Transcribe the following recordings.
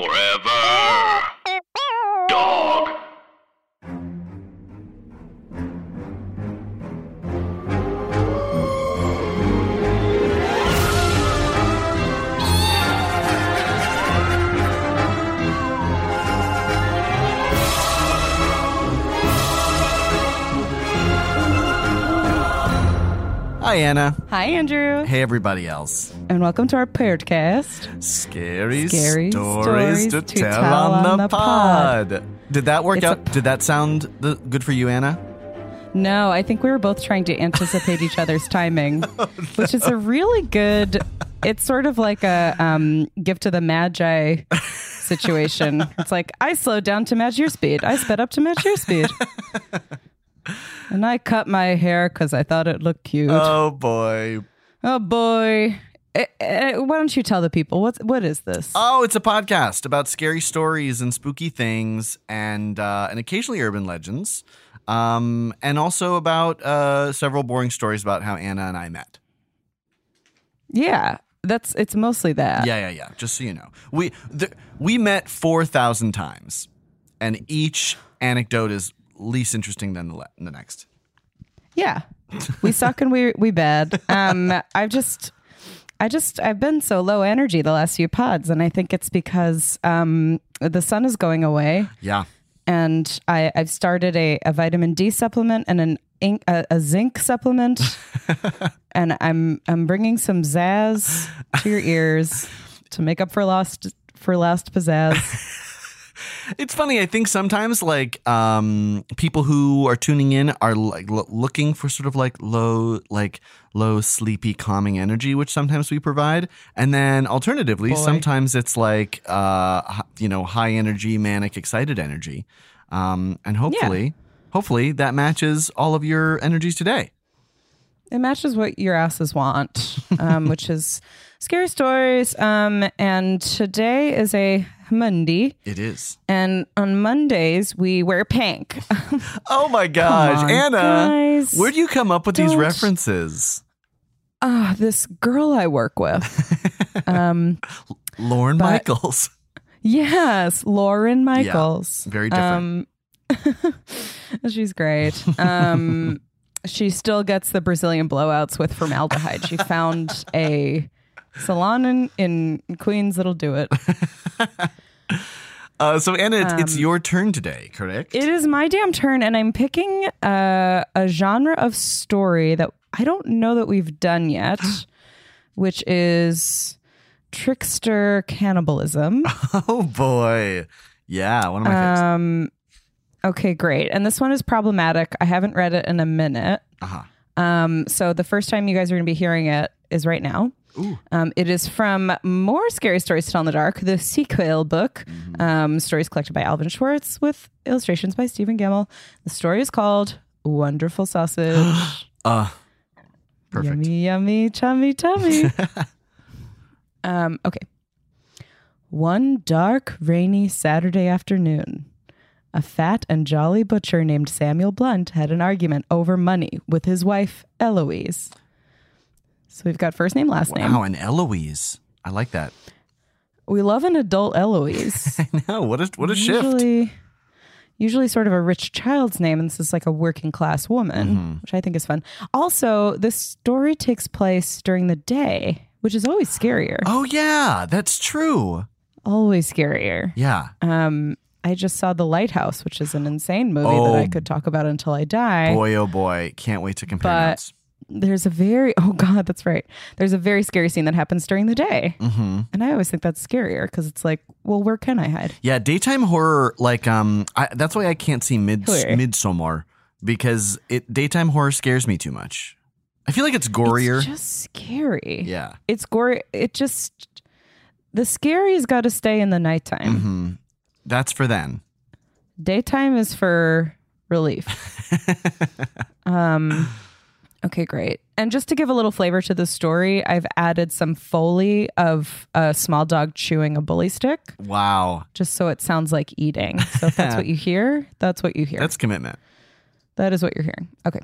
Forever. Hi, Anna. Hi, Andrew, Hey, everybody else. and welcome to our podcast. Scary, Scary stories, to, tell, on, the, pod. Did that work It's out? Did that sound the, good for you, Anna? No, I think we were both trying to anticipate each other's timing, which is a really good. It's sort of like a um, gift to the magi situation. It's like I slowed down to match your speed. I sped up to match your speed. And I cut my hair because I thought it looked cute. Oh boy. oh boy! Eh, eh, why don't you tell the people what's what is this? Oh, it's a podcast about scary stories and spooky things, and uh, and occasionally urban legends, um, and also about uh, several boring stories about how Anna and I met. yeah, that's it's mostly that. Yeah, yeah, yeah. Just so you know, we th- we met four thousand times, and each anecdote is least interesting than the, le- the next. Yeah. We suck and we we bad. Um I've just I just I've been so low energy the last few pods and I think it's because um the sun is going away Yeah. and I I've started a, a vitamin D supplement and an ink, a, a zinc supplement and I'm I'm bringing some zazz to your ears to make up for lost for lost pizzazz. It's funny. I think sometimes like um, people who are tuning in are like lo- looking for sort of like low, like low, sleepy, calming energy, which sometimes we provide, and then alternatively, Boy. sometimes it's like uh, you know, high energy, manic, excited energy, um, and hopefully, hopefully that matches all of your energies today. It matches what your asses want, um, which is scary stories. Um, and today is a Monday, It is. and on Mondays we wear pink. Oh my gosh, on, Anna, guys. where'd you come up with these references? Ah, this girl I work with. Um, Lorne But- Michaels. yes, Lorne Michaels. very different. Um, she's great. Um, she still gets the Brazilian blowouts with formaldehyde. She found a salon in, in Queens that'll do it. Uh, so Anna, it's, it's your turn today, correct? Um, It is my damn turn, and I'm picking uh, a genre of story that I don't know that we've done yet, which is trickster cannibalism. Oh boy. Yeah, one of my favorites. Um, okay, great. And this one is problematic. I haven't read it in a minute. Uh-huh. Um, so the first time you guys are going to be hearing it is right now. Um, it is from More Scary Stories to Tell in the Dark, the sequel book. Mm-hmm. Um, stories collected by Alvin Schwartz with illustrations by Stephen Gammell. The story is called Wonderful Sausage. Uh perfect. Yummy, yummy, chummy, tummy. um, okay. One dark, rainy Saturday afternoon, a fat and jolly butcher named Samuel Blunt had an argument over money with his wife, Eloise. So we've got first name, last name. Wow, and Eloise. I like that. We love an adult Eloise. I know. What a what a shift. usually, usually sort of a rich child's name, and this is like a working class woman, Mm-hmm. which I think is fun. Also, this story takes place during the day, which is always scarier. Oh yeah, that's true. Always scarier. Yeah. Um, I just saw The Lighthouse, which is an insane movie that I Oh. could talk about until I die. Boy oh boy. Can't wait to compare But- notes. There's a very oh god, that's right. There's a very scary scene that happens during the day, Mm-hmm. and I always think that's scarier because it's like, well, where can I hide? Yeah, daytime horror, like um I, that's why I can't see mid. Midsommar because it daytime horror scares me too much. I feel like it's gorier. It's just scary. yeah. it's gory. It just the scary's got to stay in the nighttime. hmm That's for then. Daytime is for relief. um, okay, great. And just to give a little flavor to the story, I've added some foley of a small dog chewing a bully stick, Wow. just so it sounds like eating. So if that's what you hear, that's what you hear. That's commitment. That is what you're hearing. Okay.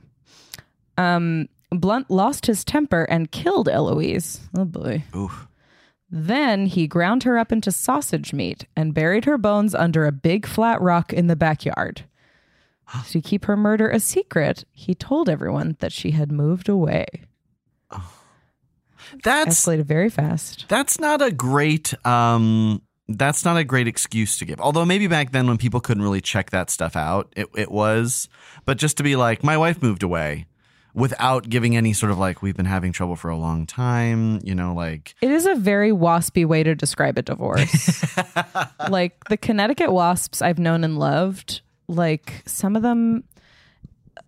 Um, Blunt lost his temper and killed Eloise. Oh boy. Oof. Then he ground her up into sausage meat and buried her bones under a big flat rock in the backyard. To keep her murder a secret, he told everyone that she had moved away. That's Escalated very fast. that's not a great um that's not a great excuse to give. Although maybe back then when people couldn't really check that stuff out, it it was. But just to be like, my wife moved away without giving any sort of like we've been having trouble for a long time, you know, like It is a very waspy way to describe a divorce. like the Connecticut wasps I've known and loved, like some of them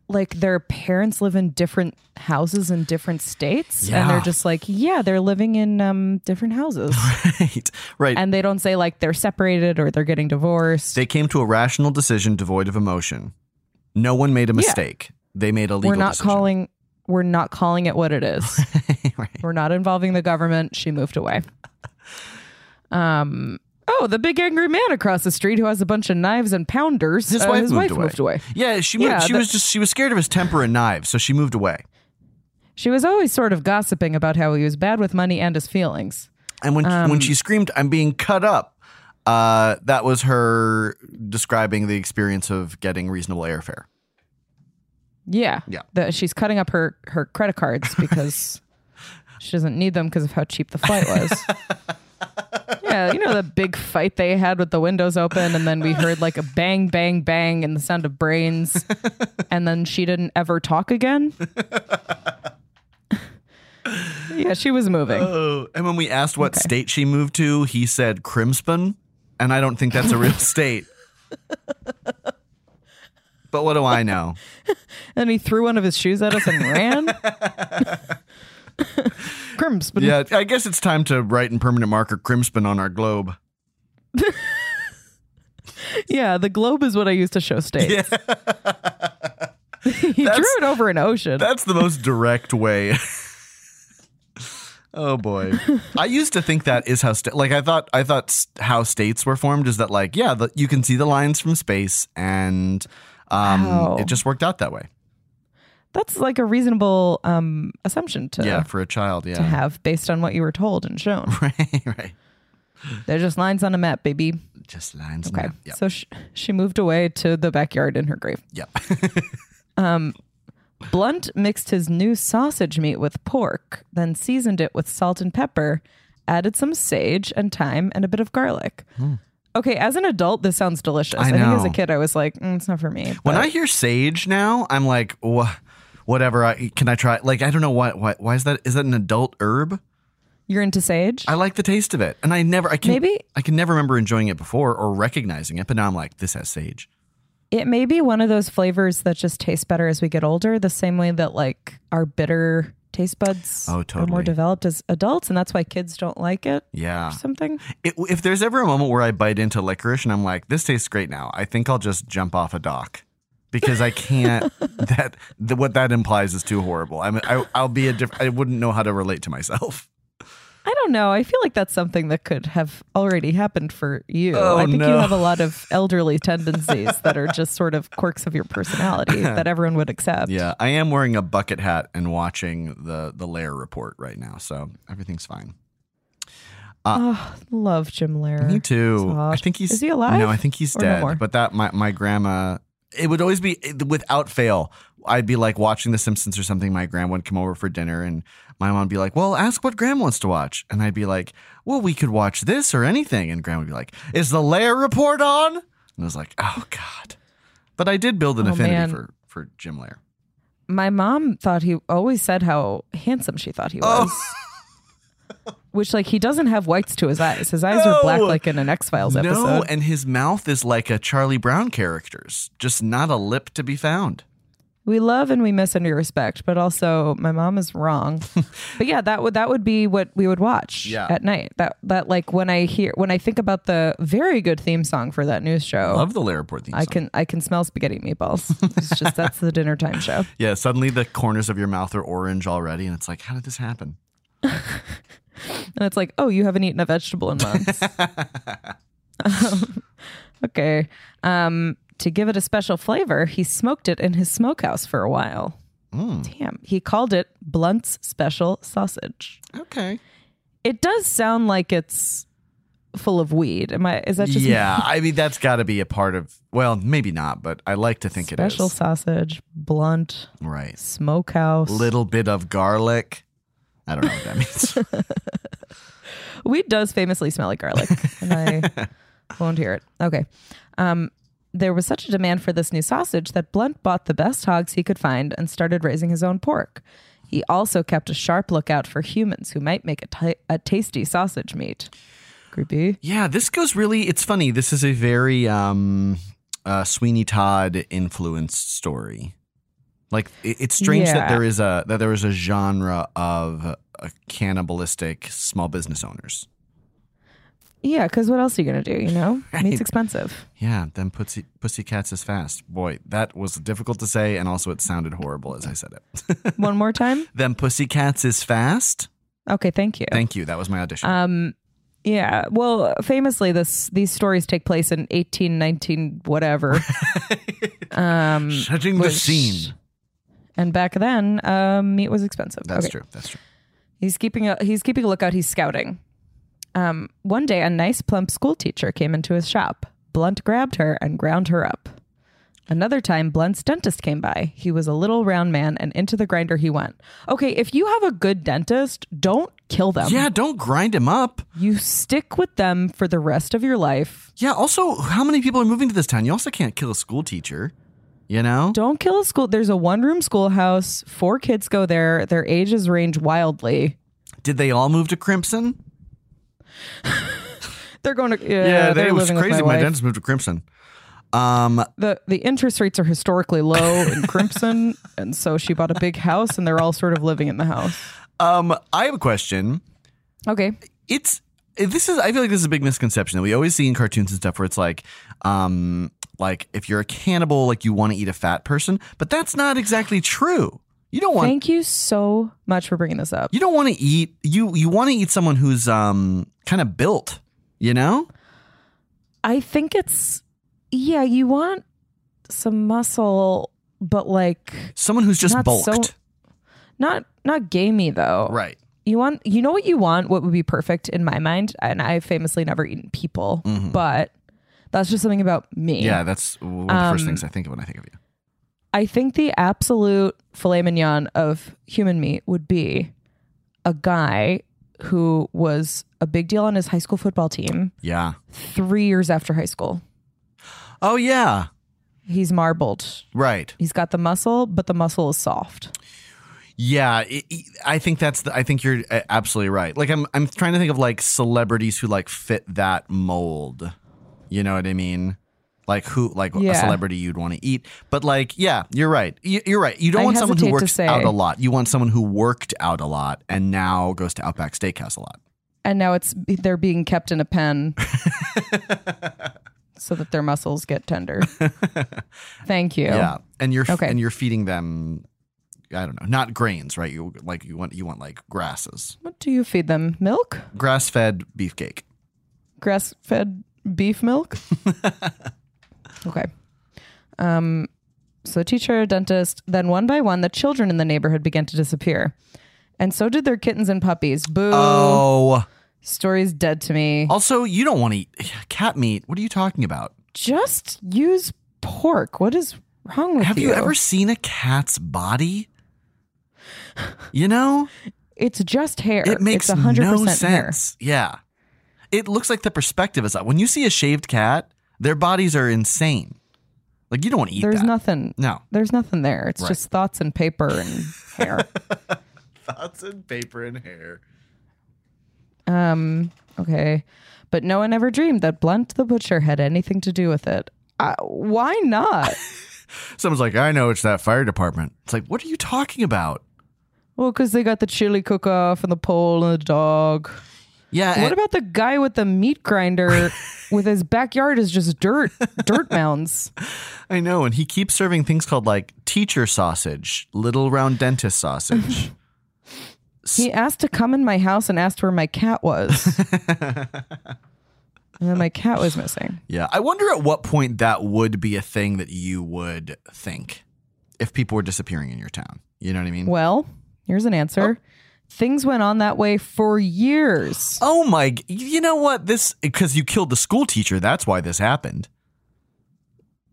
like their parents live in different houses in different states and they're just like, yeah, they're living in um different houses. right. Right. and they don't say like they're separated or they're getting divorced. they came to a rational decision devoid of emotion. No one made a mistake. They made a legal we're not decision. calling we're not calling it what it is. right. We're not involving the government. She moved away. Um. Oh, the big angry man across the street who has a bunch of knives and pounders. His uh, wife, his moved, wife away. moved away. Yeah, she moved. Yeah, she the- was just she was scared of his temper and knives, so she moved away. She was always sort of gossiping about how he was bad with money and his feelings. And when Um, when she screamed, "I'm being cut up," uh, that was her describing the experience of getting reasonable airfare. Yeah. Yeah. The, she's cutting up her her credit cards because she doesn't need them because of how cheap the flight was. yeah, you know the big fight they had with the windows open, and then we heard like a bang, bang, bang, and the sound of brains, and then she didn't ever talk again. yeah, she was moving. Oh, and when we asked what state she moved to, he said Crimspon, and I don't think that's a real state. But what do I know? And he threw one of his shoes at us and ran. Crimps, but Yeah, I guess it's time to write in permanent marker Crimspon on our globe. yeah, the globe is what I use to show states. he drew it over an ocean. That's the most direct way. oh boy, I used to think that is how sta- like I thought I thought s- how states were formed is that like yeah the, you can see the lines from space and um, Wow. it just worked out that way. That's like a reasonable um, assumption to, Yeah, for a child. yeah to have based on what you were told and shown. right, right. They're just lines on a map, baby. Just lines. Okay. Yeah. So sh- she moved away to the backyard in her grave. Yep. Blunt mixed his new sausage meat with pork, then seasoned it with salt and pepper, added some sage and thyme and a bit of garlic. Okay, as an adult, this sounds delicious. I think as a kid, I was like, mm, it's not for me. when but- I hear sage now, I'm like, wha whatever. I, can I try? Like, I don't know what. Why, why is that? Is that an adult herb? you're into sage, I like the taste of it, and I never. I can Maybe- I can never remember enjoying it before or recognizing it, but now I'm like, this has sage. it may be one of those flavors that just tastes better as we get older, the same way that like our bitter taste buds Oh, are more developed as adults, and that's why kids don't like it Yeah. something. It, if there's ever a moment where I bite into licorice and I'm like, this tastes great now, I think I'll just jump off a dock because I can't. that the, what that implies is too horrible. I mean, I, I'll be a different. I wouldn't know how to relate to myself. I don't know. I feel like that's something that could have already happened for you. Oh, I think you have a lot of elderly tendencies that are just sort of quirks of your personality that everyone would accept. Yeah, I am wearing a bucket hat and watching the the Lehrer report right now, so everything's fine. Uh, oh, love Jim Lehrer. Me too. I think he's Is he alive? No, I think he's Or dead. more? but that my my grandma. It would always be without fail. I'd be like watching The Simpsons or something. My grandma would come over for dinner, and my mom would be like, "Well, ask what grandma wants to watch," and I'd be like, "Well, we could watch this or anything," and grandma would be like, "Is the Lehrer report on?" And I was like, "Oh God!" But I did build an Oh, affinity man. for for Jim Lehrer. My mom thought he always said how handsome she thought he oh. was. Which, like, he doesn't have whites to his eyes. His eyes are black, like in an X Files No, episode. and his mouth is like a Charlie Brown character's, just not a lip to be found. we love and we miss and we respect, but also my mom is wrong. but yeah, that would that would be what we would watch Yeah. at night. That that like when I hear when I think about the very good theme song for that news show, Love the Lehrer report theme I song. can I can smell spaghetti meatballs. it's just that's the dinner time show. Yeah, suddenly the corners of your mouth are orange already, and it's like, how did this happen? And it's like, oh, you haven't eaten a vegetable in months. Um, okay. Um, to give it a special flavor, he smoked it in his smokehouse for a while. Mm, Damn. He called it Blunt's Special Sausage. okay. It does sound like it's full of weed. Am I? Is that just yeah, I mean that's got to be a part of. Well, maybe not, but I like to think special it is. Special sausage, blunt, Right. smokehouse? Little bit of garlic. I don't know what that means. Weed does famously smell like garlic, and I won't hear it. Okay. Um, there was such a demand for this new sausage that Blunt bought the best hogs he could find and started raising his own pork. He also kept a sharp lookout for humans who might make a a tasty sausage meat. Creepy. yeah, this goes really. It's funny. This is a very um, uh, Sweeney Todd influenced story. Like it, it's strange that there is a that there is a genre of uh, cannibalistic small business owners. Yeah, because what else are you gonna do? You know, Right. meat's expensive. Yeah, then pussy pussycats is fast. Boy, that was difficult to say, and also it sounded horrible as I said it. One more time. them pussycats is fast. Okay, thank you. Thank you. That was my audition. Um, yeah. Well, famously, this these stories take place in eighteen nineteen whatever. um, Setting the scene. And back then, um, meat was expensive. That's Okay. true. That's true. He's keeping a he's keeping a lookout. He's scouting. Um, one day, a nice plump school teacher came into his shop. Blunt grabbed her and ground her up. Another time, Blunt's dentist came by. He was a little round man, and into the grinder he went. Okay, if you have a good dentist, don't kill them. Yeah, don't grind him up. You stick with them for the rest of your life. Yeah. Also, how many people are moving to this town? You also can't kill a school teacher. You know? Don't kill a school. There's a one room schoolhouse. Four kids go there. Their ages range wildly. Did they all move to Crimson? They're going to yeah. they're it was crazy. my My, dentist moved to Crimson. Um, the the interest rates are historically low in Crimson, and so she bought a big house, and they're all sort of living in the house. um, I have a question. Okay, It's this is. I feel like this is a big misconception that we always see in cartoons and stuff where it's like, um, like if you're a cannibal, like you want to eat a fat person, but that's not exactly true. You don't want. thank you so much for bringing this up. you don't want to eat you. You want to eat someone who's um kind of built. You know. I think it's yeah. You want some muscle, but like Someone who's just bulked. so- not not gamey though. right. You want you know what you want. What would be perfect in my mind, and I've famously never eaten people, but that's just something about me. Mm-hmm. Yeah, that's one of the first Um, things I think of when I think of you. I think the absolute filet mignon of human meat would be a guy who was a big deal on his high school football team Yeah. three years after high school. Oh yeah. He's marbled. Right. He's got the muscle, but the muscle is soft. Yeah, it, it- I think that's. The, I think you're absolutely right. Like I'm, I'm trying to think of like celebrities who like fit that mold. You know what I mean? Like who, like a celebrity you'd want to eat. But like, yeah, you're right. You- You're right. You don't I want someone who works out a lot. You want someone who worked out a lot and now goes to Outback Steakhouse a lot. And now it's they're being kept in a pen so that their muscles get tender. Thank you. Yeah, and you're Okay. and you're feeding them. I don't know, not grains, right? You like you want you want like grasses, What do you feed them? Milk? grass fed beefcake. grass fed beef milk. okay. Um, so teacher, dentist, then one by one, the children in the neighborhood began to disappear. And so did their kittens and puppies. Boo. Oh. Story's dead to me. Also, you don't want to eat cat meat. What are you talking about? Just use pork. What is wrong with you? Have you ever seen a cat's body? You know, It's just hair. it makes it's 100% no hair. sense. Yeah. It looks like the perspective is up. When you see a shaved cat, their bodies are insane. Like you don't want to eat There's that. nothing. No. There's nothing there. It's Right. just thoughts and paper and hair. Thoughts and paper and hair. Um, okay. But no one ever dreamed that Blunt the Butcher had anything to do with it. Uh, why not? Someone's like, I know it's that fire department. It's like, what are you talking about? Well, because they got the chili cook off and the pole and the dog. Yeah. what about the guy with the meat grinder with his backyard is just dirt, dirt mounds? I know, and he keeps serving things called like teacher sausage, little round dentist sausage. He asked to come in my house and asked where my cat was. and then my cat was missing. yeah, I wonder at what point that would be a thing that you would think if people were disappearing in your town. You know what I mean? Well, here's an answer. things went on that way for years. Oh my! You know what? This because you killed the school teacher. That's why this happened.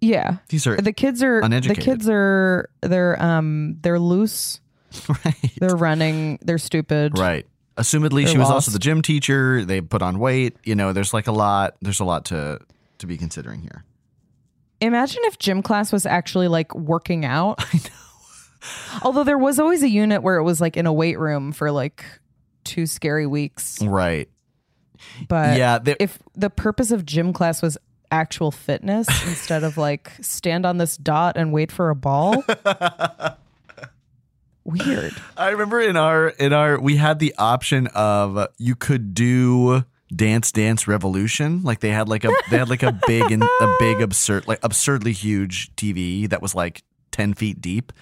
Yeah. These are The kids are Uneducated. the kids are they're um they're loose. right. They're running. They're stupid. Right. Assumedly, They're she was also the gym teacher. They put on weight. You know, there's like a lot. There's a lot to to be considering here. Imagine if gym class was actually like working out. I know. Although there was always a unit where it was like in a weight room for like two scary weeks. Right. But yeah. There, if the purpose of gym class was actual fitness instead of like stand on this dot and wait for a ball. Weird. I remember in our in our we had the option of you could do Dance Dance Revolution. Like they had like a they had like a big and a big absurd like absurdly huge TV that was like ten feet deep.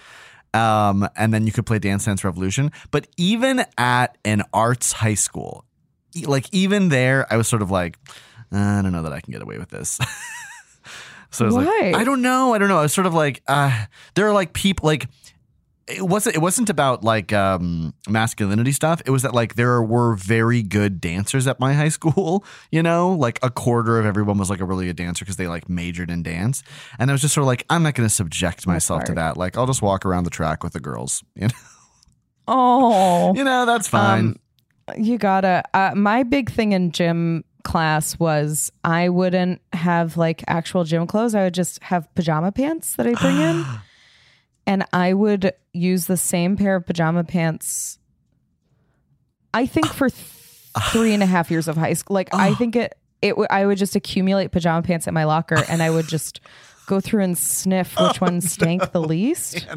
Um, and then you could play Dance Dance Revolution. But even at an arts high school, like even there, I was sort of like, I don't know that I can get away with this. so I was Why? like, I don't know, I don't know. I was sort of like, uh, there are like people like it wasn't it wasn't about like um masculinity stuff. It was that like there were very good dancers at my high school you know? Like a quarter of everyone was like a really good dancer because they like majored in dance. And i was just sort of like i'm not going to subject myself to that. Like i'll just walk around the track with the girls you know, Oh. you know that's fine. Um, you gotta. Uh, my big thing in gym class was I wouldn't have like actual gym clothes. I would just have pajama pants that I bring in, and I would use the same pair of pajama pants. I think for th- three and a half years of high school, like I ah. think it. It. w- I would just accumulate pajama pants in my locker, and I would just go through and sniff oh, which one stank the least.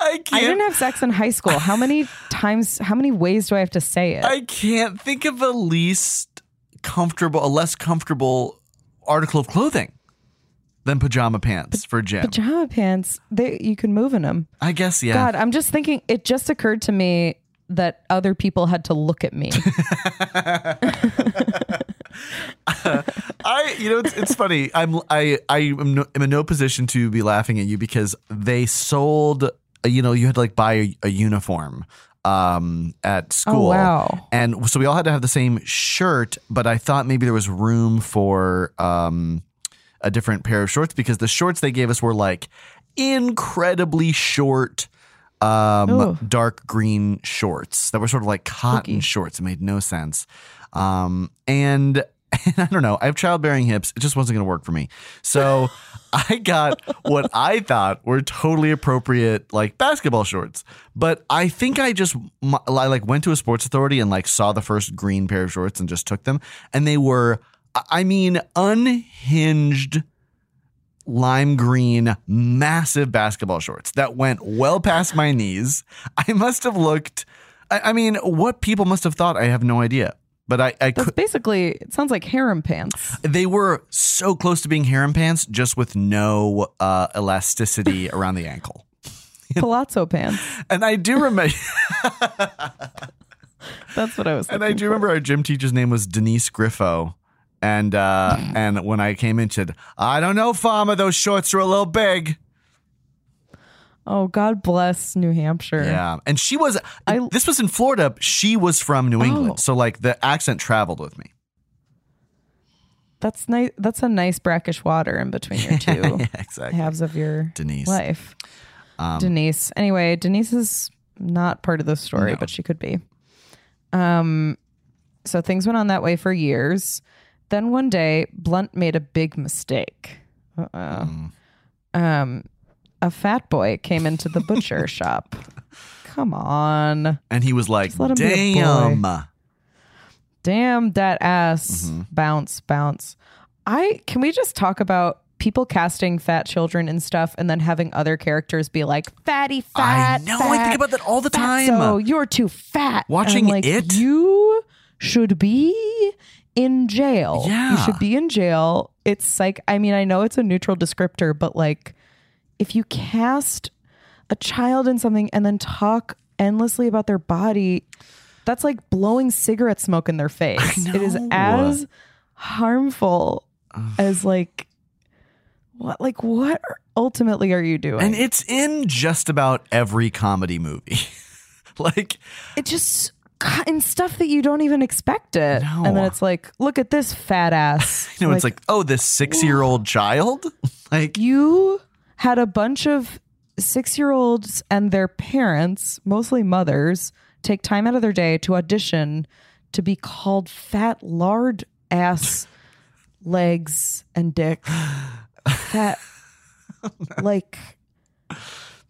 i can't I didn't have sex in high school. How many times? How many ways do I have to say it? I can't think of a least comfortable, a less comfortable article of clothing than pajama pants for gym. pajama pants they you can move in them I guess, yeah. god i'm just thinking it just occurred to me that other people had to look at me I, you know, it's, it's funny. I'm, I, I am, no, am in no position to be laughing at you because they sold, uh, you know, you had to like buy a, a uniform um at school wow. and so we all had to have the same shirt but i thought maybe there was room for um a different pair of shorts because the shorts they gave us were like incredibly short um Ooh. dark green shorts that were sort of like cotton Spooky. shorts it made no sense um and and I don't know. I have childbearing hips. It just wasn't going to work for me. So I got what I thought were totally appropriate, like basketball shorts. But I think I just I like went to a sports authority and like saw the first green pair of shorts and just took them, and they were, I- mean, unhinged lime green, massive basketball shorts that went well past my knees. I must have looked. I, I mean, what people must have thought, I have no idea. But I, I that's could. basically it sounds like harem pants They were so close to being harem pants, just with no uh, elasticity around the ankle. palazzo pants And I do remember, that's what i was and I do remember our gym teacher's name was Denise Griffo. And uh, and when I came in, said, "I don't know, Farmer, those shorts are a little big." oh god bless new hampshire Yeah, and she was. I- this was in Florida. She was from New England, Oh. so like the accent traveled with me. that's nice that's a nice brackish water in between your two yeah, exactly. halves of your Denise. life Um, denise anyway denise is not part of the story No. but she could be um so things went on that way for years then one day blunt made a big mistake uh-oh Mm. um a fat boy came into the butcher shop come on and he was like, Just let him be a "Damn." damn that ass Mm-hmm. bounce bounce i can we just talk about people casting fat children and stuff and then having other characters be like fatty fat I know. I think about that all the time. fatso, you're too fat Watching like, it? you should be in jail. You should be in jail. It's like i mean i know it's a neutral descriptor but like if you cast a child in something and then talk endlessly about their body that's like blowing cigarette smoke in their face. It is as harmful as like what like what ultimately are you doing? And it's in just about every comedy movie. like it just in stuff that you don't even expect it. No. And then it's like, look at this fat ass. you know, it's like, oh, this six year old child? Like you had a bunch of six year olds and their parents, mostly mothers, take time out of their day to audition to be called fat lard ass legs and dick. Fat like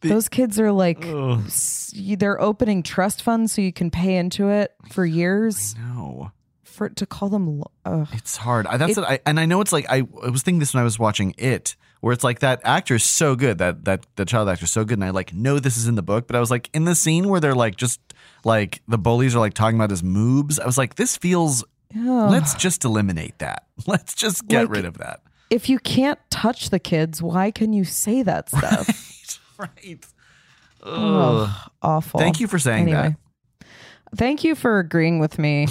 those kids are like s- they're opening trust funds so you can pay into it for years no. for to call them lo- ugh. It's hard. I, that's it, I, and I know it's like I, I was thinking this when I was watching it, where it's like that actor is so good that that the child actor is so good, and I like know this is in the book, but I was like in the scene where they're like just like the bullies are like talking about his moobs. I was like, this feels. Ugh. Let's just eliminate that. Let's just get Like- rid of that. if you can't touch the kids why can you say that stuff right. Ugh, awful Thank you for saying anyway thank you for agreeing with me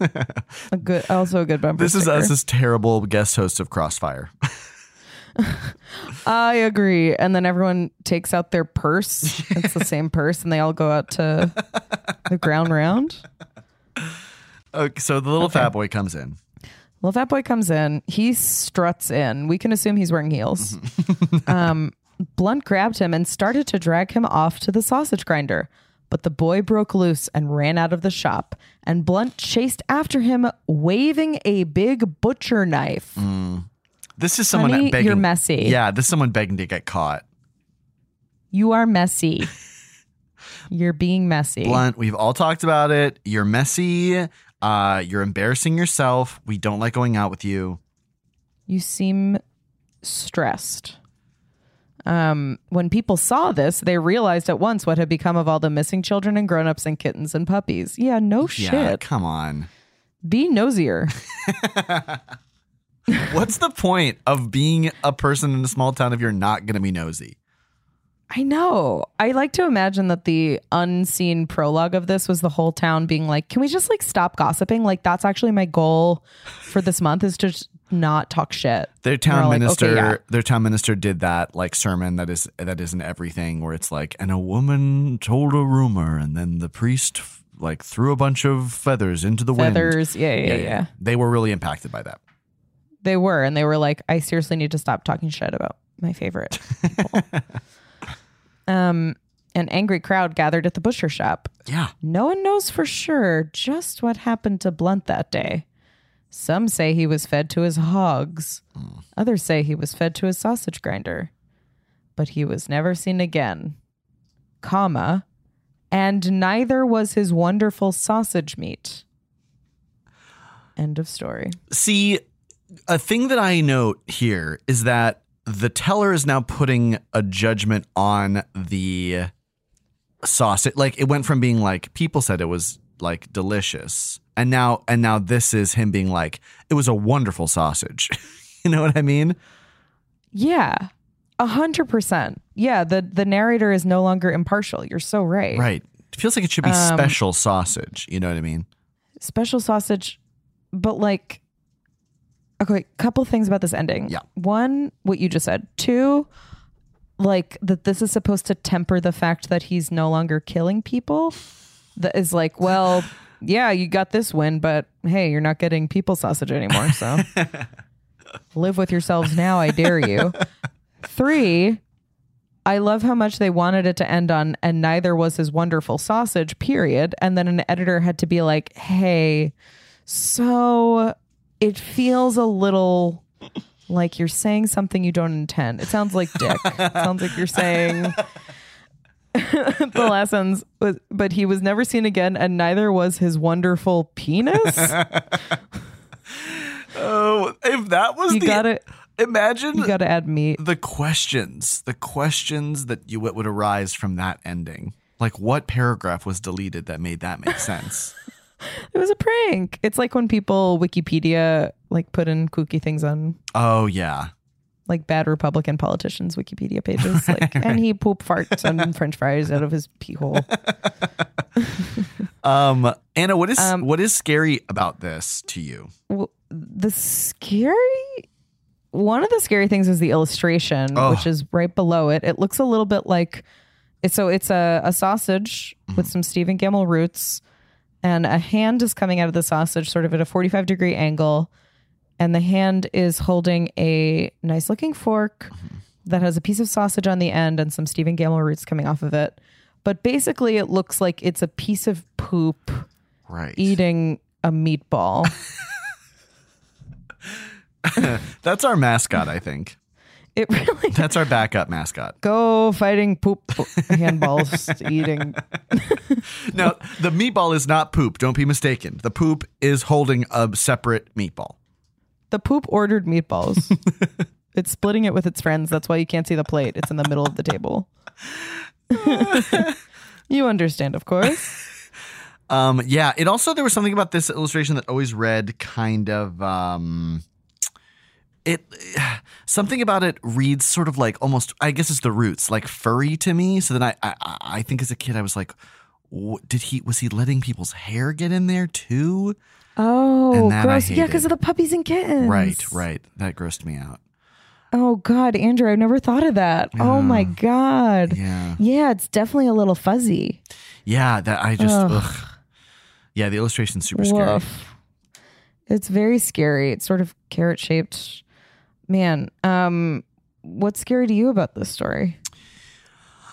a good also a good bumper This is us as terrible guest hosts of Crossfire. i agree and then everyone takes out their purse it's the same purse and they all go out to the ground round Okay, so the little fat boy comes in. Well, that boy comes in. He struts in. We can assume he's wearing heels. um, Blunt grabbed him and started to drag him off to the sausage grinder. But the boy broke loose and ran out of the shop. And Blunt chased after him, waving a big butcher knife. This is someone Honey, begging. you're messy. Yeah, this is someone begging to get caught. You are messy. You're being messy. Blunt, we've all talked about it. You're messy. Uh, you're embarrassing yourself. We don't like going out with you. You seem stressed. Um, when people saw this, they realized at once what had become of all the missing children and grown-ups and kittens and puppies. Yeah, no shit. Yeah, come on. Be nosier. What's the point of being a person in a small town if you're not going to be nosy? I know. I like to imagine that the unseen prologue of this was the whole town being like, "Can we just like stop gossiping? Like that's actually my goal for this month is to not talk shit." Their town all like, minister, okay, yeah. their town minister did that like sermon that is that isn't everything, where it's like, and a woman told a rumor, and then the priest like threw a bunch of feathers into the wind. Feathers. Yeah, yeah, yeah, They were really impacted by that. They were, and they were like, "I seriously need to stop talking shit about my favorite." people." um, an angry crowd gathered at the butcher shop. Yeah. No one knows for sure just what happened to Blunt that day. Some say he was fed to his hogs. Others say he was fed to his sausage grinder. But he was never seen again. Comma. And neither was his wonderful sausage meat. End of story. See, a thing that I note here is that the teller is now putting a judgment on the sausage. Like it went from being like people said it was like delicious, and now and now this is him being like it was a wonderful sausage. you know what I mean? Yeah. A hundred percent. Yeah, the, the narrator is no longer impartial. You're so right. Right. It feels like it should be Um, special sausage. You know what I mean? special sausage, but like, okay, couple things about this ending. Yeah. One, what you just said. Two, like that this is supposed to temper the fact that he's no longer killing people. That is like, well, yeah, you got this win, but hey, you're not getting people sausage anymore. So live with yourselves now. I dare you. Three, I love how much they wanted it to end on, and neither was his wonderful sausage, period. And then an editor had to be like, hey, so it feels a little like you're saying something you don't intend. It sounds like dick. it sounds like you're saying the last sentence was, but he was never seen again, and neither was his wonderful penis. Oh, if that was You the gotta, imagine you gotta add meat. the questions, the questions that you would arise from that ending. Like what paragraph was deleted that made that make sense? It was a prank. It's like when people Wikipedia like put in kooky things on oh yeah. Like bad Republican politicians' Wikipedia pages. Like, and he poop farts and French fries out of his pee hole. Um Anna, what is Um, what is scary about this to you? Well, the scary one of the scary things is the illustration, Oh. which is right below it. It looks a little bit like it's- so it's a, a sausage with some Stephen Gammell roots, and a hand is coming out of the sausage, sort of at a 45 degree angle. And the hand is holding a nice looking fork that has a piece of sausage on the end and some Stephen Gammell roots coming off of it. But basically, it looks like it's a piece of poop Right. eating a meatball. That's our mascot, I think. It really That's our backup mascot. go fighting poop handballs eating. No, the meatball is not poop. Don't be mistaken. The poop is holding a separate meatball. The poop ordered meatballs. it's splitting it with its friends. That's why you can't see the plate. It's in the middle of the table. you understand, of course. Um, yeah. It also there was something about this illustration that always read kind of um, it something about it reads sort of like almost. I guess it's the roots like furry to me. So then I I, I think as a kid I was like, what, did he was he letting people's hair get in there too? Oh, And that I gross. Yeah, because of the puppies and kittens. Right, right. That grossed me out. Oh, God, Andrew, I never thought of that. Oh, my God. Yeah. Yeah, it's definitely a little fuzzy. Yeah, that I just Ugh. ugh. Yeah, the illustration's super scary. Woof. It's very scary. It's sort of carrot shaped. Man, um, what's scary to you about this story?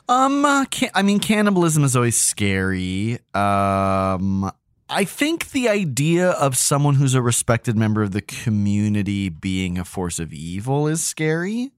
Um, uh, can, I mean, cannibalism is always scary. Um, I think the idea of someone who's a respected member of the community being a force of evil is scary.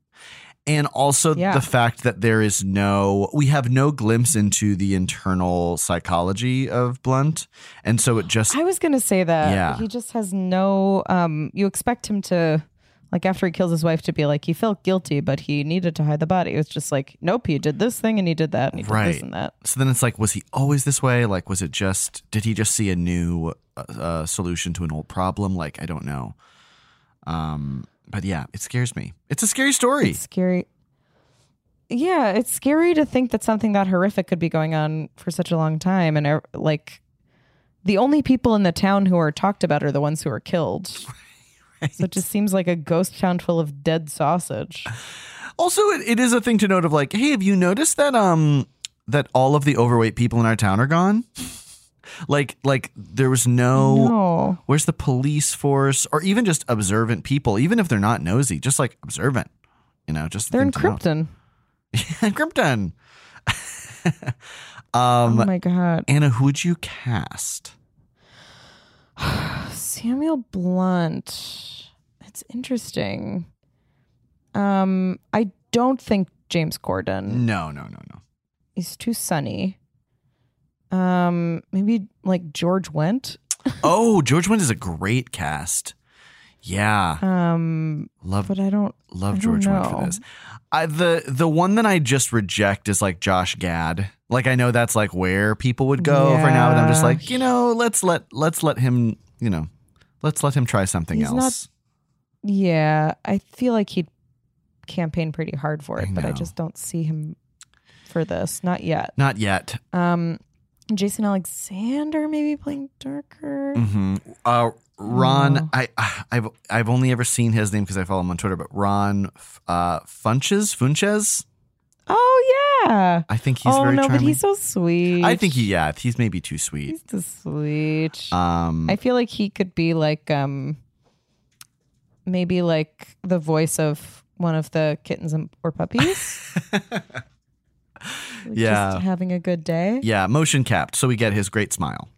And also Yeah. the fact that there is no, we have no glimpse into the internal psychology of Blunt. And so it just, I was gonna say that. Yeah. He just has no um you expect him to like after he kills his wife to be like he felt guilty, but he needed to hide the body. It was just like, nope, he did this thing and he did that and he did Right. this and that. so then it's like, was he always this way? Like, was it just, did he just see a new uh, uh, solution to an old problem? Like, I don't know. Um, but yeah, it scares me. It's a scary story. It's scary. Yeah, it's scary to think that something that horrific could be going on for such a long time and uh, like the only people in the town who are talked about are the ones who are killed. So it just seems like a ghost town full of dead sausage. Also, it, it is a thing to note of like, hey, have you noticed that um that all of the overweight people in our town are gone? like, like there was no. No. Where's the police force, or even just observant people, even if they're not nosy, just like observant, you know, just They're in. Krypton. Krypton. Oh um, my god. Anna, who would you cast? Samuel Blunt. It's interesting. Um, I don't think James Corden. No, no, no, no. He's too sunny. Um, maybe like George Wendt. Oh, George Wendt is a great cast. Yeah, Um, love but I don't. love I George don't Wendt for this. I, the the one that I just reject is like Josh Gad. Like I know that's like where people would go for now, but I'm just like you know let's let let's let him you know let's let him try something He's not- else. Yeah, I feel like he'd campaign pretty hard for it, I but I just don't see him for this. Not yet. Not yet. Um, Jason Alexander maybe playing Darker. Mm-hmm. Uh, Ron, Oh. I I've I've only ever seen his name because I follow him on Twitter, but Ron uh, Funches Funches. Oh yeah. I think he's oh very no, charming. but he's so sweet. I think he yeah he's maybe too sweet. he's too sweet. Um, I feel like he could be like um maybe like the voice of one of the kittens and, or puppies. Like, Yeah. Just having a good day. yeah, motion capped, so we get his great smile.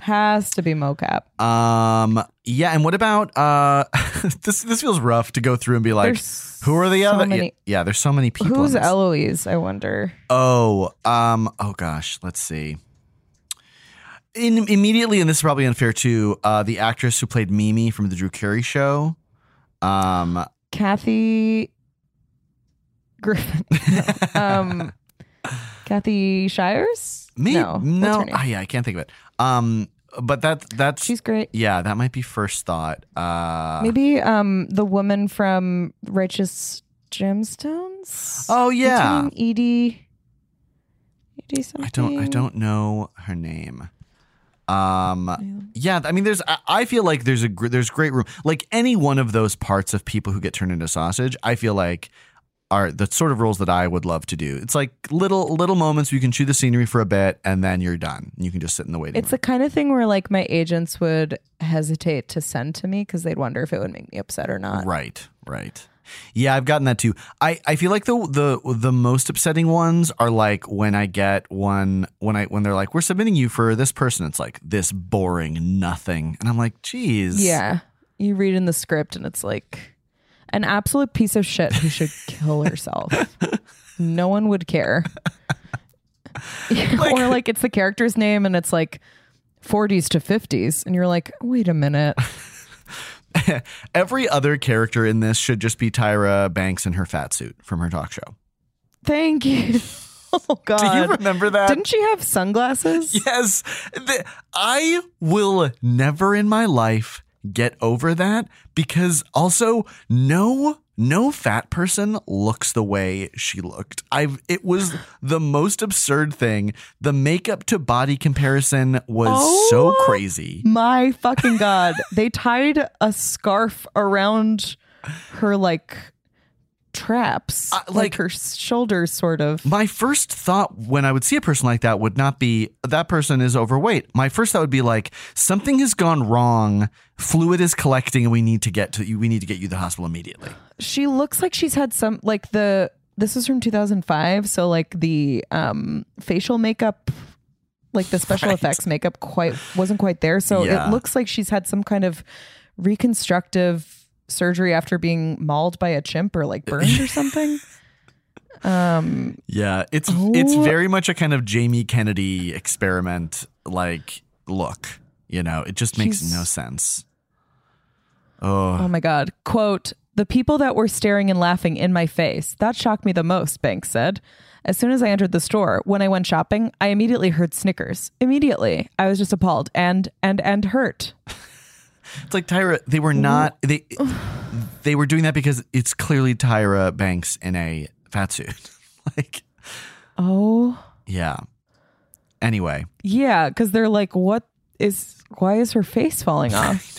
Has to be mocap. Um, yeah, and what about uh, this? This feels rough to go through and be like, There's who are the so other? many- Yeah, yeah, there's so many people. Who's. Eloise, I wonder. Oh, um, oh gosh, let's see. In, immediately, and this is probably unfair too. Uh, the actress who played Mimi from the Drew Carey Show. Um, Kathy Griffin. No. um Kathy Shires? me, No. No, ah, yeah, I can't think of it. Um, but that that's She's great. yeah, that might be first thought. Uh, Maybe um the woman from Righteous Gemstones? Oh yeah. Edie. Edie something. I don't I don't know her name. Um, yeah, I mean, there's. I- feel like there's a there's great room. Like any one of those parts of people who get turned into sausage, I feel like are the sort of roles that I would love to do. It's like little little moments where you can chew the scenery for a bit and then you're done. You can just sit in the waiting It's the kind of thing where like my agents would hesitate to send to me because they'd wonder if it would make me upset or not. Right, right. Yeah, I've gotten that too. I, I feel like the the the most upsetting ones are like when I get one when I when they're like we're submitting you for this person. It's like this boring nothing, and I'm like, geez. Yeah. You read in the script and it's like an absolute piece of shit who should kill herself. no one would care. or like it's the character's name and it's like 40s to 50s and you're like, "Wait a minute." Every other character in this should just be Tyra Banks in her fat suit from her talk show. Thank you. Oh god. Do you remember that? Didn't she have sunglasses? Yes. The- I will never in my life get over that because also no no fat person looks the way she looked. I've it was the most absurd thing. The makeup to body comparison was Oh. so crazy. My fucking god. they tied a scarf around her like traps. Uh, like, like- her shoulders sort of. My first thought when I would see a person like that would not be that person is overweight. My first thought would be like something has gone wrong. Fluid is collecting, and we need to get to you. We need to get you to the hospital immediately. She looks like she's had some like the this is from 2005, so like the um facial makeup like the special Right. effects makeup quite wasn't quite there. So Yeah. it looks like she's had some kind of reconstructive surgery after being mauled by a chimp or like burned or something. Um Yeah, it's Oh. it's very much a kind of Jamie Kennedy experiment like look. You know, it just makes no sense. Oh, Oh my God. Quote, the people that were staring and laughing in my face. That shocked me the most, Banks said. As soon as I entered the store, when I went shopping, I immediately heard snickers. Immediately. I was just appalled and and and hurt. it's like Tyra. They were not they. They were doing that because it's clearly Tyra Banks in a fat suit. like, Oh. yeah. Anyway, Yeah, because they're like, what is why is her face falling off?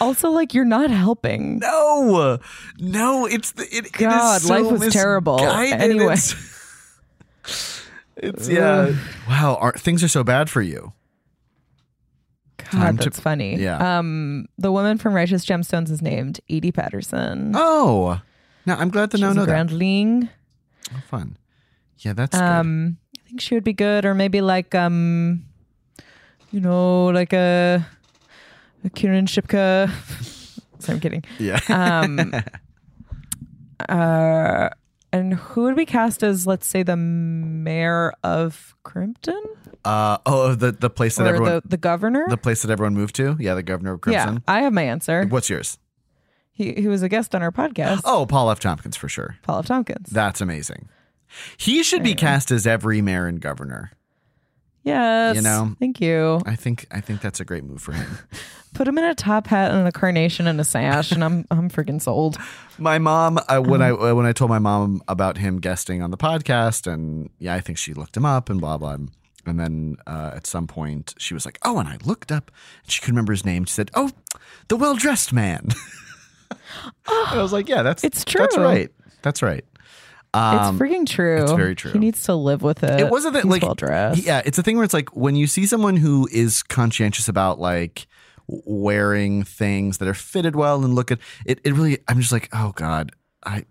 Also, like you're not helping. no, no, it's the it, God, is so life was terrible. Anyway. it's, it's yeah. Wow, are, things are so bad for you. God, to- that's funny. yeah. Um, the woman from Righteous Gemstones is named Edi Patterson. Oh, now I'm glad to know She's know a that. Groundling. Oh, fun. Yeah, that's good. Um, I think she would be good, or maybe like um, you know, like a, a Kiernan Shipka. Sorry, I'm kidding. Yeah. Um, uh, and who would be cast as, let's say, the mayor of Crimpton Uh, oh, the the place that or everyone the the governor? the place that everyone moved to. Yeah, the governor of yeah, I have my answer. What's yours? He he was a guest on our podcast. Oh, Paul F. Tompkins for sure. Paul F. Tompkins. That's amazing. He should be cast as every mayor and governor. Yes, You know. Thank you. I think I think that's a great move for him. Put him in a top hat and a carnation and a sash, and I'm I'm freaking sold. My mom, uh, when I Uh-huh. uh, when I told my mom about him guesting on the podcast, and yeah, I think she looked him up and blah blah. And then uh, at some point, she was like, "Oh," and I looked up, and she could remember his name. She said, "Oh, the well dressed man." I was like, "Yeah, that's It's true. That's right. That's right." Um, it's freaking true. it's very true. He needs to live with it. it wasn't that He's like well dressed. yeah it's a thing where it's like when you see someone who is conscientious about like wearing things that are fitted well and look at it it really i'm just like oh god i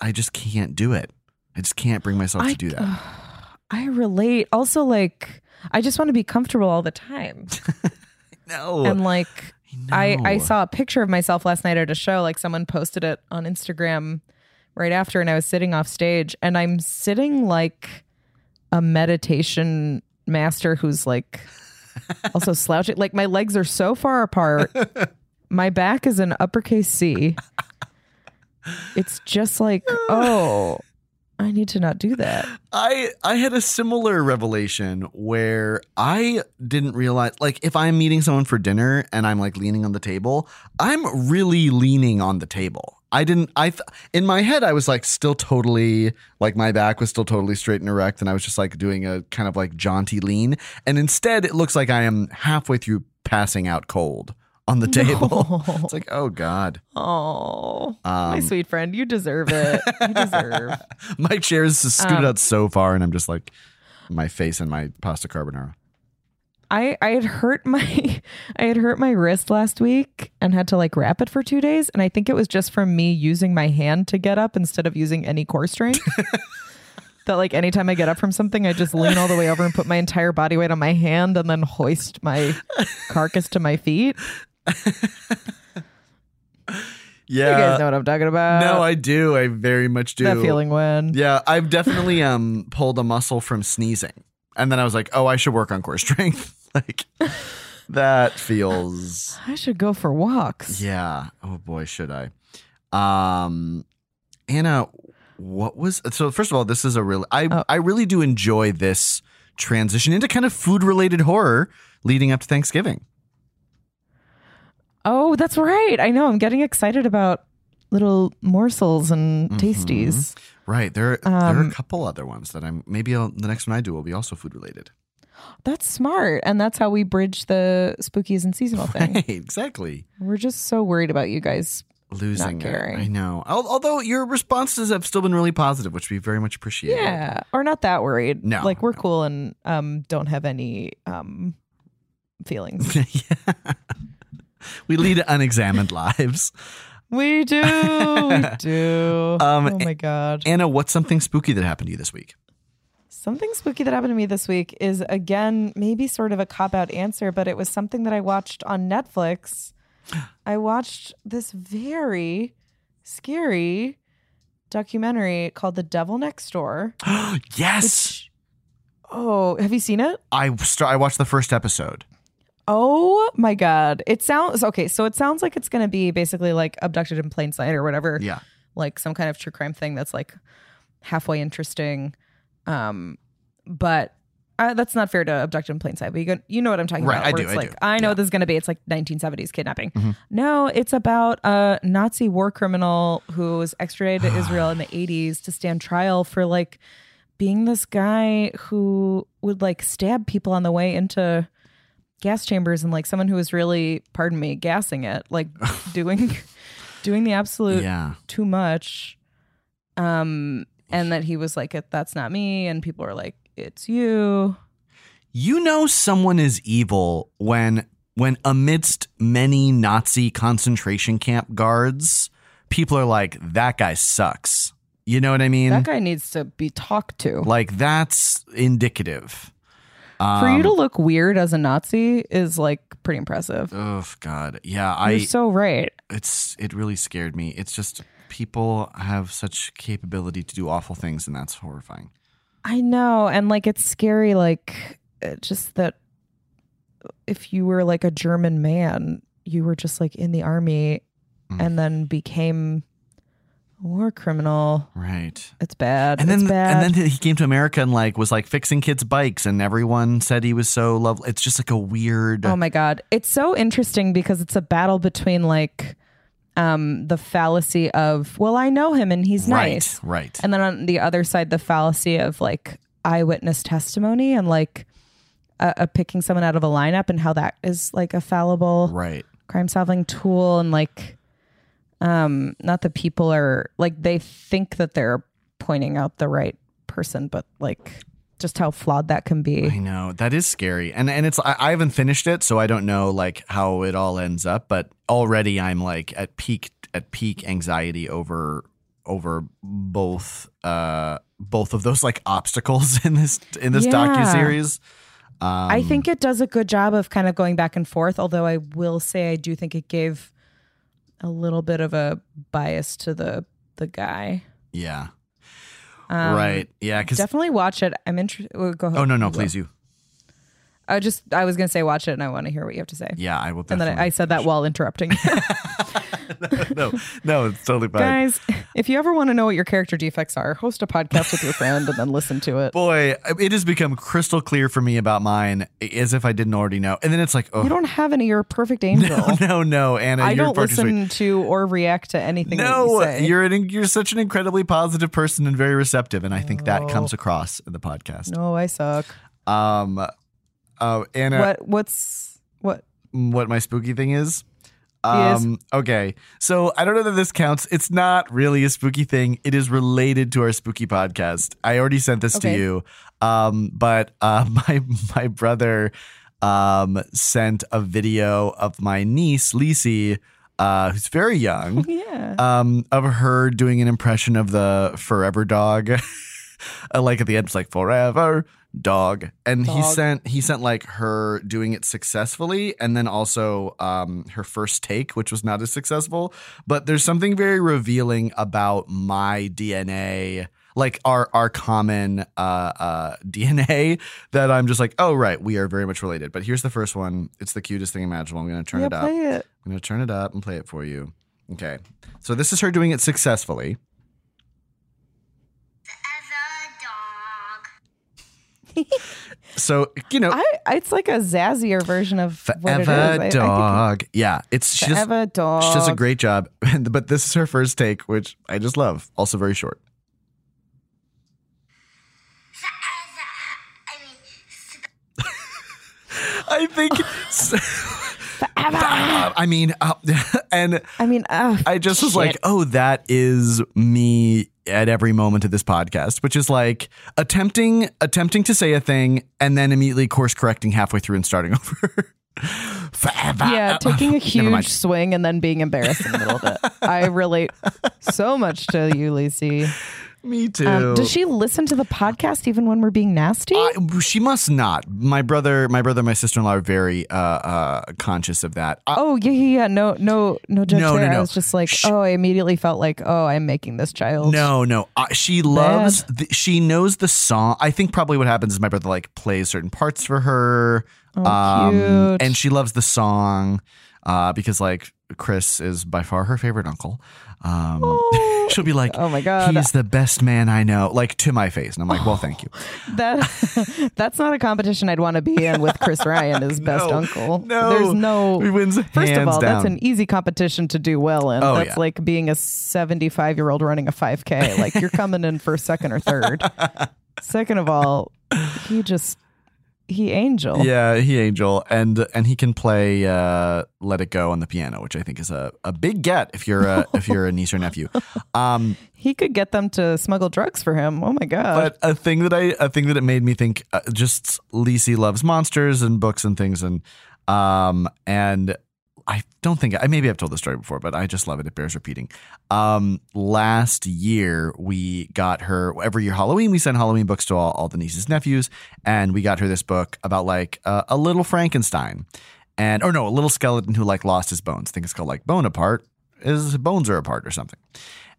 i just can't do it i just can't bring myself I- to do that I relate. Also, like, I just want to be comfortable all the time. no and like, I I saw a picture of myself last night at a show. Like, someone posted it on Instagram right after, and I was sitting off stage, and I'm sitting like a meditation master who's like also slouching. Like, my legs are so far apart. my back is an uppercase C. It's just like, oh, I need to not do that. I I had a similar revelation where I didn't realize like if I'm meeting someone for dinner and I'm like leaning on the table, I'm really leaning on the table. I didn't I th- in my head I was like still totally like my back was still totally straight and erect and I was just like doing a kind of like jaunty lean and instead it looks like I am halfway through passing out cold on the table. it's like oh god. Oh, Um, My sweet friend, you deserve it. You deserve. my chair is scooted Um, out so far, and I'm just like my face and my pasta carbonara. I I had hurt my I had hurt my wrist last week and had to like wrap it for two days, and I think it was just from me using my hand to get up instead of using any core strength. that like anytime I get up from something, I just lean all the way over and put my entire body weight on my hand and then hoist my carcass to my feet. Yeah. you guys know what I'm talking about. no, I do. I very much do. that feeling when Yeah, I've definitely um pulled a muscle from sneezing. And then I was like, "Oh, I should work on core strength." like that feels I should go for walks. Yeah. Oh boy, should I? Um Anna, what was so first of all, this is a real I Oh. I really do enjoy this transition into kind of food related horror leading up to Thanksgiving. Oh, that's right. I know. I'm getting excited about little morsels and Mm-hmm. tasties. Right. There there are a Um, couple other ones that I'm maybe I'll, the next one I do will be also food related. That's smart. And that's how we bridge the spookies and seasonal thing. Right, exactly. We're just so worried about you guys. Losing it. caring. I know. Although your responses have still been really positive, which we very much appreciate. Yeah. Or not that worried. No, Like we're no. cool and um don't have any um feelings. yeah. We lead unexamined lives. we do. We do. Um, oh my god. Anna, what's something spooky that happened to you this week? Something spooky that happened to me this week is again maybe sort of a cop out answer, but it was something that I watched on Netflix. I watched this very scary documentary called The Devil Next Door. yes. Oh, have you seen it? I start, I watched the first episode. Oh my god. It sounds okay, so it sounds like it's going to be basically like abducted in plain sight or whatever. Yeah. like some kind of true crime thing that's like halfway interesting. Um, but uh, that's not fair to abduct in plain sight. But you go, you know what I'm talking Right, about. I do, It's I like do. I know Yeah. this is going to be. It's like 1970s kidnapping. Mhm. No, it's about a Nazi war criminal who was extradited to Israel in the 80s to stand trial for like being this guy who would like stab people on the way into gas chambers and like someone who was really, pardon me, gassing it, like doing doing the absolute Yeah. too much um and that he was like that's not me and people are like it's you You know someone is evil when when amidst many Nazi concentration camp guards, people are like, that guy sucks. You know what I mean? that guy needs to be talked to like that's indicative. for you Um, to look weird as a nazi is like pretty impressive Oh God, yeah. you're I so right it's it really scared me. It's just people have such capability to do awful things, and that's horrifying. i know and like it's scary like uh, just that if you were like a german man you were just like in the army Mm. and then became a war criminal Right. it's bad And then it's bad and then he came to America and like was like fixing kids' bikes, and everyone said he was so lovely. It's just like a weird. Oh my god. It's so interesting because it's a battle between like um the fallacy of, well, I know him and he's right. nice. Right. And then on the other side the fallacy of like eyewitness testimony and like uh, uh, picking someone out of a lineup and how that is like a fallible right. crime solving tool and like um not that people are like they think that they're pointing out the right person but like just how flawed that can be. I know that is scary, and and it's I, I haven't finished it, so I don't know like how it all ends up. But already I'm like at peak at peak anxiety over over both uh both of those like obstacles in this in this Yeah. docu series. Um, I think it does a good job of kind of going back and forth, although I will say I do think it gave a little bit of a bias to the the guy. yeah, Um, right, yeah, because Definitely watch it. I'm interested. Go ahead. oh no no please you I just I was gonna say watch it, and I want to hear what you have to say. yeah I will and then I, I said that while interrupting. no no it's totally fine. Guys, if you ever want to know what your character defects are, host a podcast with your friend and then listen to it. Boy, it has become crystal clear for me about mine, as if I didn't already know. And then it's like, oh You don't have any. You're a perfect angel. no, no, no, Anna, I you're don't listen to or react to anything. No, you you're an, you're such an incredibly positive person and very receptive, and I think that comes across in the podcast. no, I suck. Um, uh, Anna, what? what? What's what? what my spooky thing is? Um, okay. So I don't know that this counts. It's not really a spooky thing. It is related to our spooky podcast. I already sent this Okay. to you. Um, but uh, my my brother um, sent a video of my niece, Lisi, uh, who's very young, Yeah. um, of her doing an impression of the forever dog. Uh, like at the end, it's like forever dog. And he sent he sent like her doing it successfully and then also um her first take, which was not as successful. But there's something very revealing about my DNA. Like our our common uh, uh, DNA that I'm just like, oh right, we are very much related. But here's the first one. It's the cutest thing imaginable. I'm gonna turn yeah, it up. play it. I'm to turn it up and play it for you. Okay. So this is her doing it successfully. So, you know, I, it's like a zazzier version of what it is. forever I- I dog. yeah. It's she forever dog. she does a great job. but this is her first take, which I just love. Also very short. I think I mean uh, and I mean, uh, I just was shit. like, oh, that is me at every moment of this podcast, which is like attempting attempting to say a thing and then immediately course correcting halfway through and starting over. Forever. yeah, taking a huge swing and then being embarrassed in the middle of it. I relate so much to you, Lacey. Me too. Um, does she listen to the podcast even when we're being nasty? I, she must not. My brother, my brother, my sister in law are very uh, uh, conscious of that. I- oh yeah, yeah, yeah. No, no, no judge No, no, there. no. I was just like, Sh- oh, I immediately felt like, oh, I'm making this child. No, no. Uh, she loves. The, she knows the song. I think probably what happens is my brother like plays certain parts for her, um, Oh, cute. and she loves the song uh, because like Chris is by far her favorite uncle. Um, Oh. she'll be like, Oh my God. he's the best man I know," like to my face, and I'm like, "Well, thank you." That that's not a competition I'd want to be in with Chris Ryan as best No, uncle. no. There's no He wins First of all, that's an easy competition to do well in. Oh, that's yeah. like being a 75 year old running a 5K. Like you're coming in for second or third. Second of all, he just he angel. Yeah, he angel, and and he can play uh, "Let It Go" on the piano, which I think is a, a big get if you're a, if you're a niece or nephew. Um, He could get them to smuggle drugs for him. Oh my god. but a thing that I a thing that it made me think uh, just Lisi loves monsters and books and things and um and I don't think I maybe I've told the story before, but I just love it. It bears repeating. Um, last year we got her every year Halloween we send Halloween books to all, all the nieces nephews, and we got her this book about like uh, a little Frankenstein, and or no, a little skeleton who like lost his bones. I think it's called like Bone Apart. His bones are apart or something.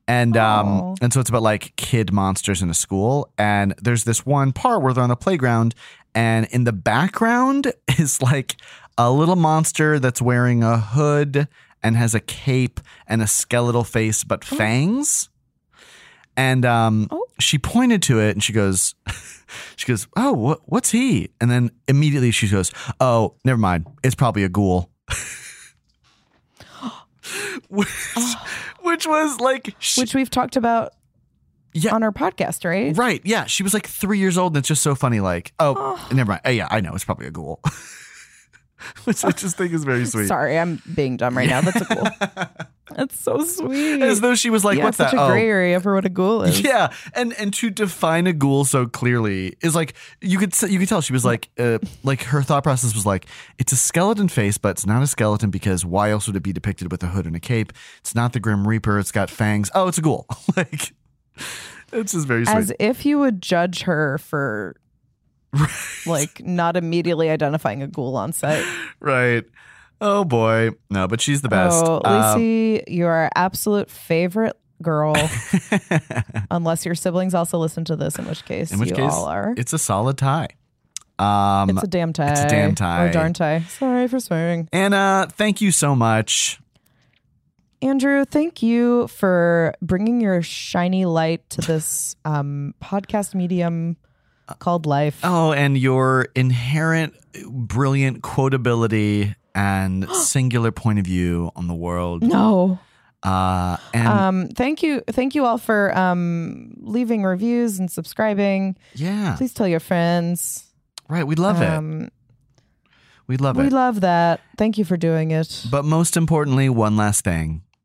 And um and so it's about like kid monsters in a school. And there's this one part where they're on the playground, and in the background is like a little monster that's wearing a hood and has a cape and a skeletal face but fangs. And um Oh. she pointed to it and she goes she goes, "Oh, what what's he?" And then immediately she goes, "Oh, never mind. It's probably a ghoul." which, which was like she- Which we've talked about yeah, on our podcast, right? Right. Yeah. She was like three years old, and it's just so funny. Like, oh, never mind. Oh, yeah, I know. It's probably a ghoul. Which I just think is very sweet. Sorry, I'm being dumb right now. That's a ghoul. That's so sweet. As though she was like, yeah, what's such that? a oh. gray area for what a ghoul is. Yeah, and and to define a ghoul so clearly is like you could you could tell she was like uh, like her thought process was like it's a skeleton face, but it's not a skeleton because why else would it be depicted with a hood and a cape? It's not the Grim Reaper. It's got fangs. Oh, it's a ghoul. like it's just very sweet. As if you would judge her for like not immediately identifying a ghoul on sight. right. Oh boy, no, but she's the best. Oh, Um, Lacey, you're our absolute favorite girl. Unless your siblings also listen to this, in which case in which you case, all are. it's a solid tie. Um, It's a damn tie. it's a damn tie. Or darn tie. Sorry for swearing. Anna, thank you so much. Andrew, thank you for bringing your shiny light to this um, podcast medium called life. Oh, and your inherent brilliant quotability and singular point of view on the world. no. Uh, and Um, thank you. Thank you all for um, leaving reviews and subscribing. yeah, Please tell your friends. right. We love it. Um, We love We it. We love that. Thank you for doing it. but most importantly, one last thing.